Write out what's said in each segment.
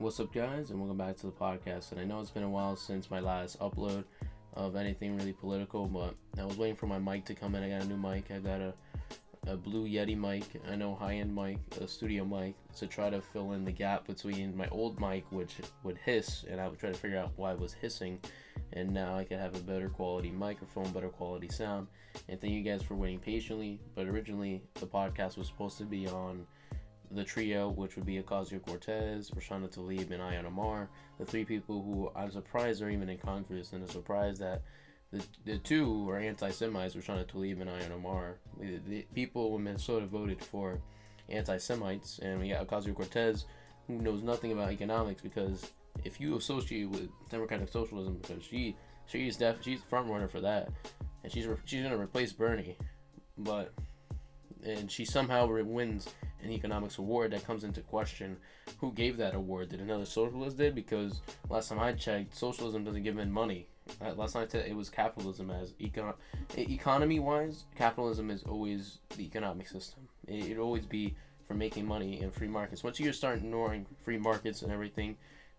What's up, guys, and welcome back to the podcast. And I know it's been a while since my last upload of anything really political, but I was waiting for my mic to come in. I got a new mic. I got a, a Blue Yeti mic. I know high end mic, a studio mic, to try to fill in the gap between my old mic, which would hiss, and I would try to figure out why it was hissing. And now I can have a better quality microphone, better quality sound. And thank you guys for waiting patiently. But originally, the podcast was supposed to be on the trio, which would be Ocasio Cortez, Rashida Tlaib, and Ilhan Omar, the three people who I'm surprised are even in Congress, and I'm surprised that the, the two are anti-Semites, Rashida Tlaib and Ilhan Omar, the, the people in Minnesota voted for anti-Semites, and we got Ocasio Cortez, who knows nothing about economics, because if you associate with democratic socialism, because she she's def she's front runner for that, and she's re- she's gonna replace Bernie, but and she somehow wins an economics award that comes into question who gave that award. Did another socialist did? Because last time i checked socialism doesn't give in money. Uh, last time i said it was capitalism as econ- economy wise capitalism is always the economic system. It, it'll always be for making money in free markets. Once you start ignoring free markets and everything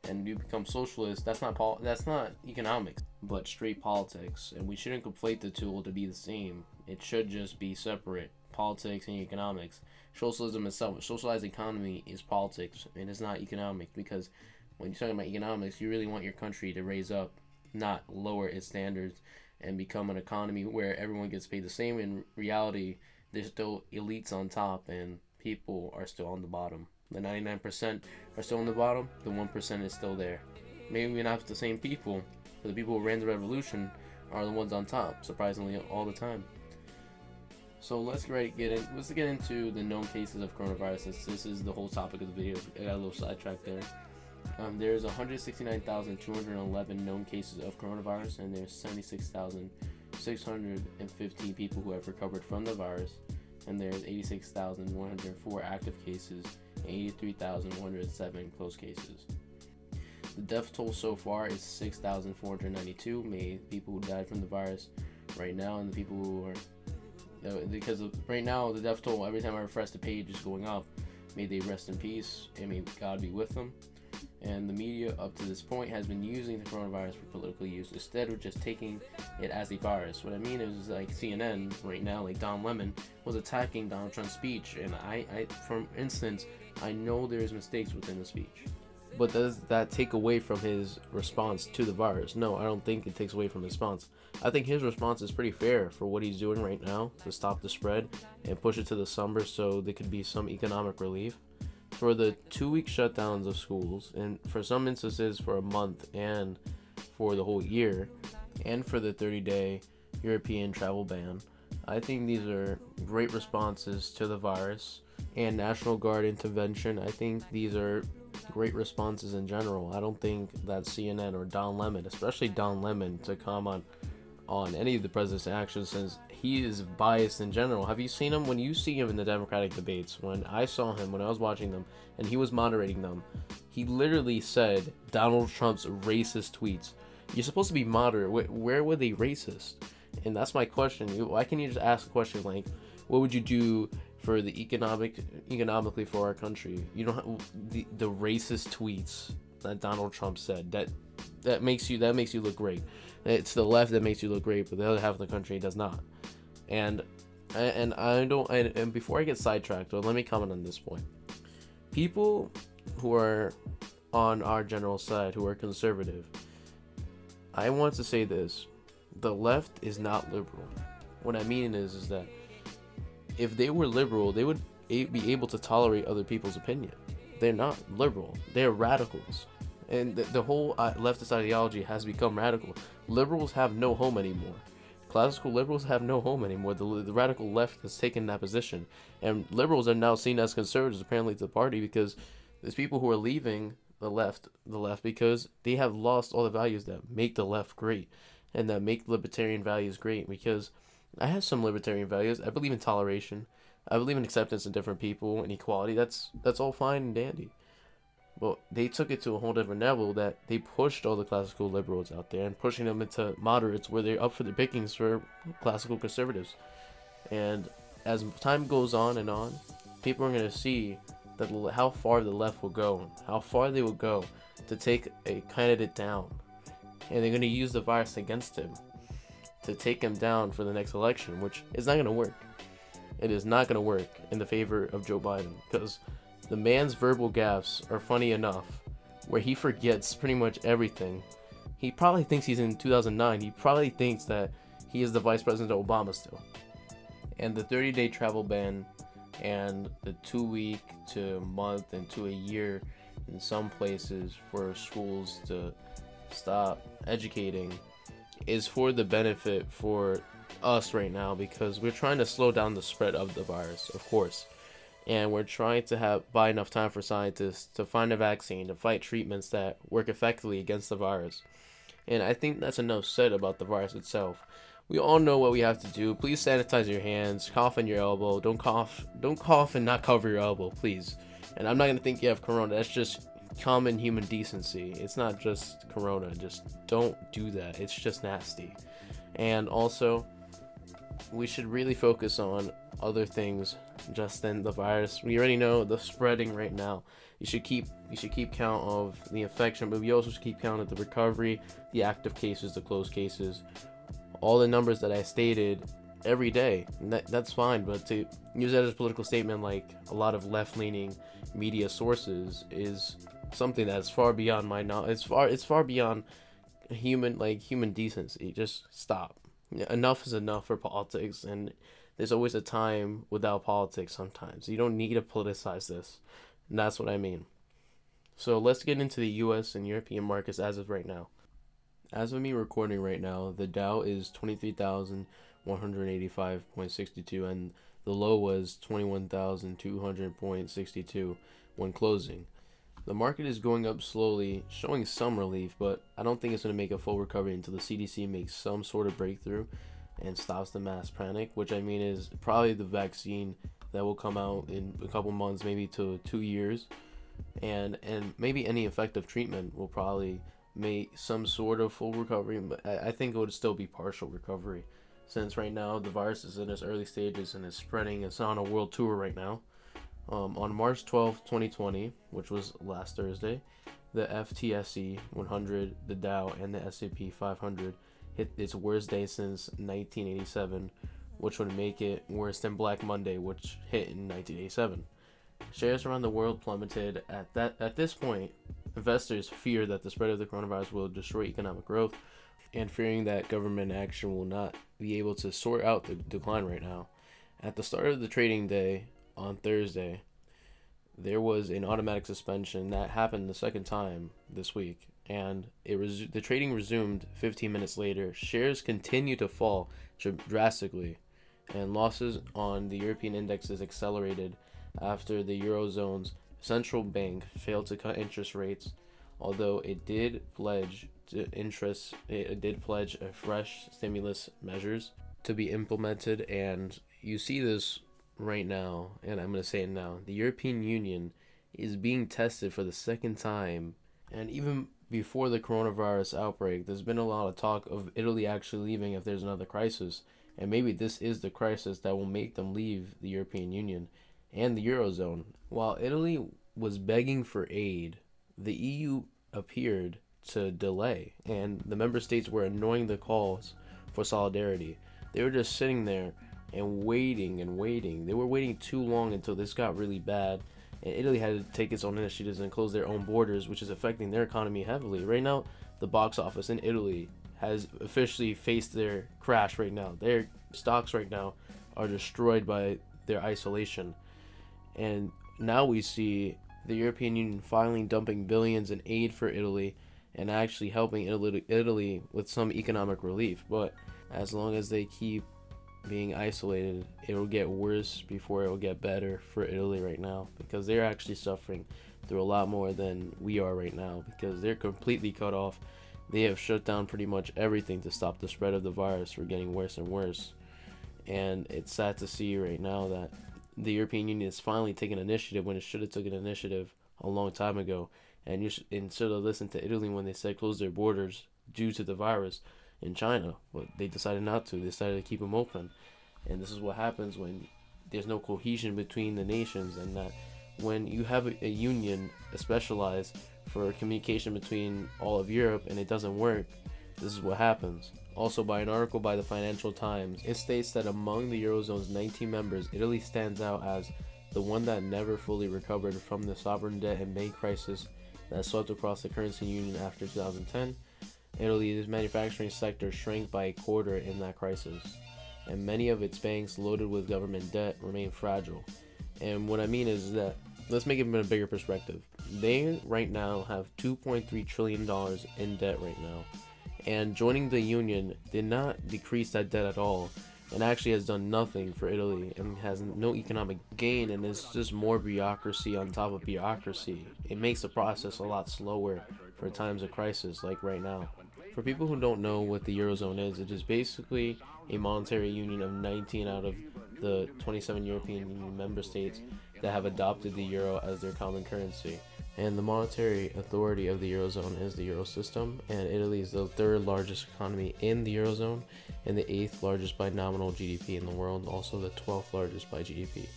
and you become socialist that's not pol- that's not economics but straight politics. And we shouldn't conflate the two to be the same. It should just be separate politics and economics. Socialism itself, a socialized economy is politics and it's not economics because when you're talking about economics, you really want your country to raise up, not lower its standards and become an economy where everyone gets paid the same. In reality, there's still elites on top and people are still on the bottom. The 99% are still on the bottom, the 1% is still there. Maybe not the same people, but the people who ran the revolution are the ones on top, surprisingly, all the time. So let's get get in. Let's get into the known cases of coronavirus. This is the whole topic of the video, I got a little sidetracked there. Um, there's 169,211 known cases of coronavirus, and there's 76,615 people who have recovered from the virus, and there's 86,104 active cases and 83,107 close cases. The death toll so far is 6,492. May people who died from the virus right now, and the people who are Uh, because right now the death toll every time I refresh the page is going up. May they rest in peace and may God be with them. And the media up to this point has been using the coronavirus for political use instead of just taking it as a virus. What I mean is like CNN right now, like Don Lemon was attacking Donald Trump's speech, and I, I for instance, I know there's mistakes within the speech. But does that take away from his response to the virus? No, I don't think it takes away from his response. I think his response is pretty fair for what he's doing right now to stop the spread and push it to the summer so there could be some economic relief. For the two week shutdowns of schools, and for some instances for a month and for the whole year, and for the 30 day European travel ban, I think these are great responses to the virus and National Guard intervention. I think these are great responses in general. I don't think that CNN or Don Lemon, especially Don Lemon, to comment on any of the president's actions since he is biased in general. Have you seen him when you see him in the Democratic debates? When I saw him when I was watching them and he was moderating them, he literally said Donald Trump's racist tweets. You're supposed to be moderate. Where were they racist? And that's my question. Why can't you just ask a question like, "What would you do for the economic economically for our country?" You don't have the the racist tweets that Donald Trump said. That that makes you that makes you look great. It's the left that makes you look great, but the other half of the country does not. And and I don't. And, and before I get sidetracked, well, let me comment on this point. People who are on our general side, who are conservative, I want to say this: the left is not liberal. What I mean is, is that if they were liberal, they would be able to tolerate other people's opinion. They're not liberal. They're radicals and the, the whole uh, leftist ideology has become radical. Liberals have no home anymore. Classical liberals have no home anymore. The, the radical left has taken that position, and liberals are now seen as conservatives apparently to the party because there's people who are leaving the left, the left because they have lost all the values that make the left great, and that make libertarian values great. Because I have some libertarian values. I believe in toleration. I believe in acceptance of different people and equality. That's that's all fine and dandy. But they took it to a whole different level that they pushed all the classical liberals out there and pushing them into moderates where they're up for the pickings for classical conservatives. And as time goes on and on, people are going to see that how far the left will go, how far they will go to take a candidate down, and they're going to use the virus against him to take him down for the next election, which is not going to work. It is not going to work in the favor of Joe Biden because the man's verbal gaffes are funny enough where he forgets pretty much everything. He probably thinks he's in 2009. He probably thinks that he is the vice president of Obama still. And the 30 day travel ban and the two week to month and to a year in some places for schools to stop educating is for the benefit for us right now because we're trying to slow down the spread of the virus, of course. And we're trying to have buy enough time for scientists to find a vaccine to fight treatments that work effectively against the virus. And I think that's enough said about the virus itself. We all know what we have to do. Please sanitize your hands, cough in your elbow. Don't cough don't cough and not cover your elbow, please. And I'm not gonna think you have corona. That's just common human decency. It's not just corona. Just don't do that. It's just nasty. And also, we should really focus on other things just than the virus. We already know the spreading right now. You should keep you should keep count of the infection, but we also should keep count of the recovery, the active cases, the closed cases, all the numbers that I stated every day. That, that's fine, but to use that as a political statement, like a lot of left-leaning media sources, is something that's far beyond my knowledge. It's far it's far beyond human like human decency. Just stop. Enough is enough for politics, and there's always a time without politics. Sometimes you don't need to politicize this, and that's what I mean. So let's get into the U.S. and European markets as of right now. As of me recording right now, the Dow is twenty three thousand one hundred eighty five point sixty two, and the low was twenty one thousand two hundred point sixty two when closing. The market is going up slowly, showing some relief, but I don't think it's going to make a full recovery until the CDC makes some sort of breakthrough and stops the mass panic, which I mean is probably the vaccine that will come out in a couple months, maybe to two years, and and maybe any effective treatment will probably make some sort of full recovery. But I, think it would still be partial recovery, since right now the virus is in its early stages and is spreading. It's on a world tour right now. Um, on March 12, 2020, which was last Thursday, the FTSE 100, the Dow, and the S&P 500 hit its worst day since 1987, which would make it worse than Black Monday, which hit in 1987. Shares around the world plummeted. At that at this point, investors fear that the spread of the coronavirus will destroy economic growth, and fearing that government action will not be able to sort out the decline right now. At the start of the trading day, on Thursday, there was an automatic suspension that happened the second time this week, and it was the trading resumed 15 minutes later. Shares continue to fall drastically, and losses on the European indexes accelerated after the eurozone's central bank failed to cut interest rates, although it did pledge to interest it did pledge a fresh stimulus measures to be implemented and you see this right now, and I'm going to say it now, the European Union is being tested for the second time. And even before the coronavirus outbreak, there's been a lot of talk of Italy actually leaving if there's another crisis. And maybe this is the crisis that will make them leave the European Union and the Eurozone. While Italy was begging for aid, the EU appeared to delay, and the member states were ignoring the calls for solidarity. They were just sitting there and waiting and waiting. They were waiting too long until this got really bad. And Italy had to take its own initiatives and close their own borders, which is affecting their economy heavily. Right now, the box office in Italy has officially faced their crash right now. Their stocks right now are destroyed by their isolation. And now we see the European Union finally dumping billions in aid for Italy and actually helping Italy, Italy with some economic relief. But as long as they keep being isolated, it'll get worse before it'll get better for Italy right now because they're actually suffering through a lot more than we are right now because they're completely cut off. They have shut down pretty much everything to stop the spread of the virus. We're getting worse and worse. And it's sad to see right now that the European Union is finally taking initiative when it should have taken initiative a long time ago. And you should, instead of listen to Italy when they said close their borders due to the virus, in China, but they decided not to. They decided to keep them open, and this is what happens when there's no cohesion between the nations, and that when you have a, a union specialized for communication between all of Europe and it doesn't work, this is what happens. Also, by an article by the Financial Times, it states that among the Eurozone's 19 members, Italy stands out as the one that never fully recovered from the sovereign debt and bank crisis that swept across the currency union after 2010. Italy's manufacturing sector shrank by a quarter in that crisis, and many of its banks loaded with government debt remain fragile. And what I mean is that let's make it in a bigger perspective. They right now have 2.3 trillion dollars in debt right now, and joining the union did not decrease that debt at all and actually has done nothing for Italy and has no economic gain and it's just more bureaucracy on top of bureaucracy. It makes the process a lot slower for times of crisis like right now. For people who don't know what the Eurozone is, it is basically a monetary union of 19 out of the 27 European Union member states that have adopted the euro as their common currency. And the monetary authority of the Eurozone is the Euro system, and Italy is the third largest economy in the Eurozone and the eighth largest by nominal GDP in the world, also the 12th largest by GDP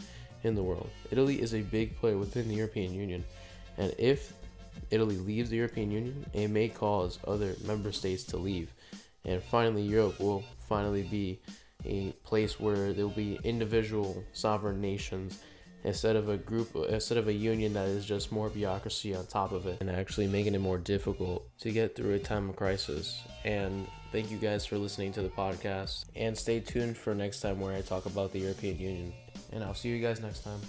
in the world. Italy is a big player within the European Union, and if Italy leaves the European Union, it may cause other member states to leave. And finally, Europe will finally be a place where there will be individual sovereign nations instead of a group instead of a union that is just more bureaucracy on top of it. And actually making it more difficult to get through a time of crisis. And thank you guys for listening to the podcast. And stay tuned for next time where i talk about the european union. And i'll see you guys next time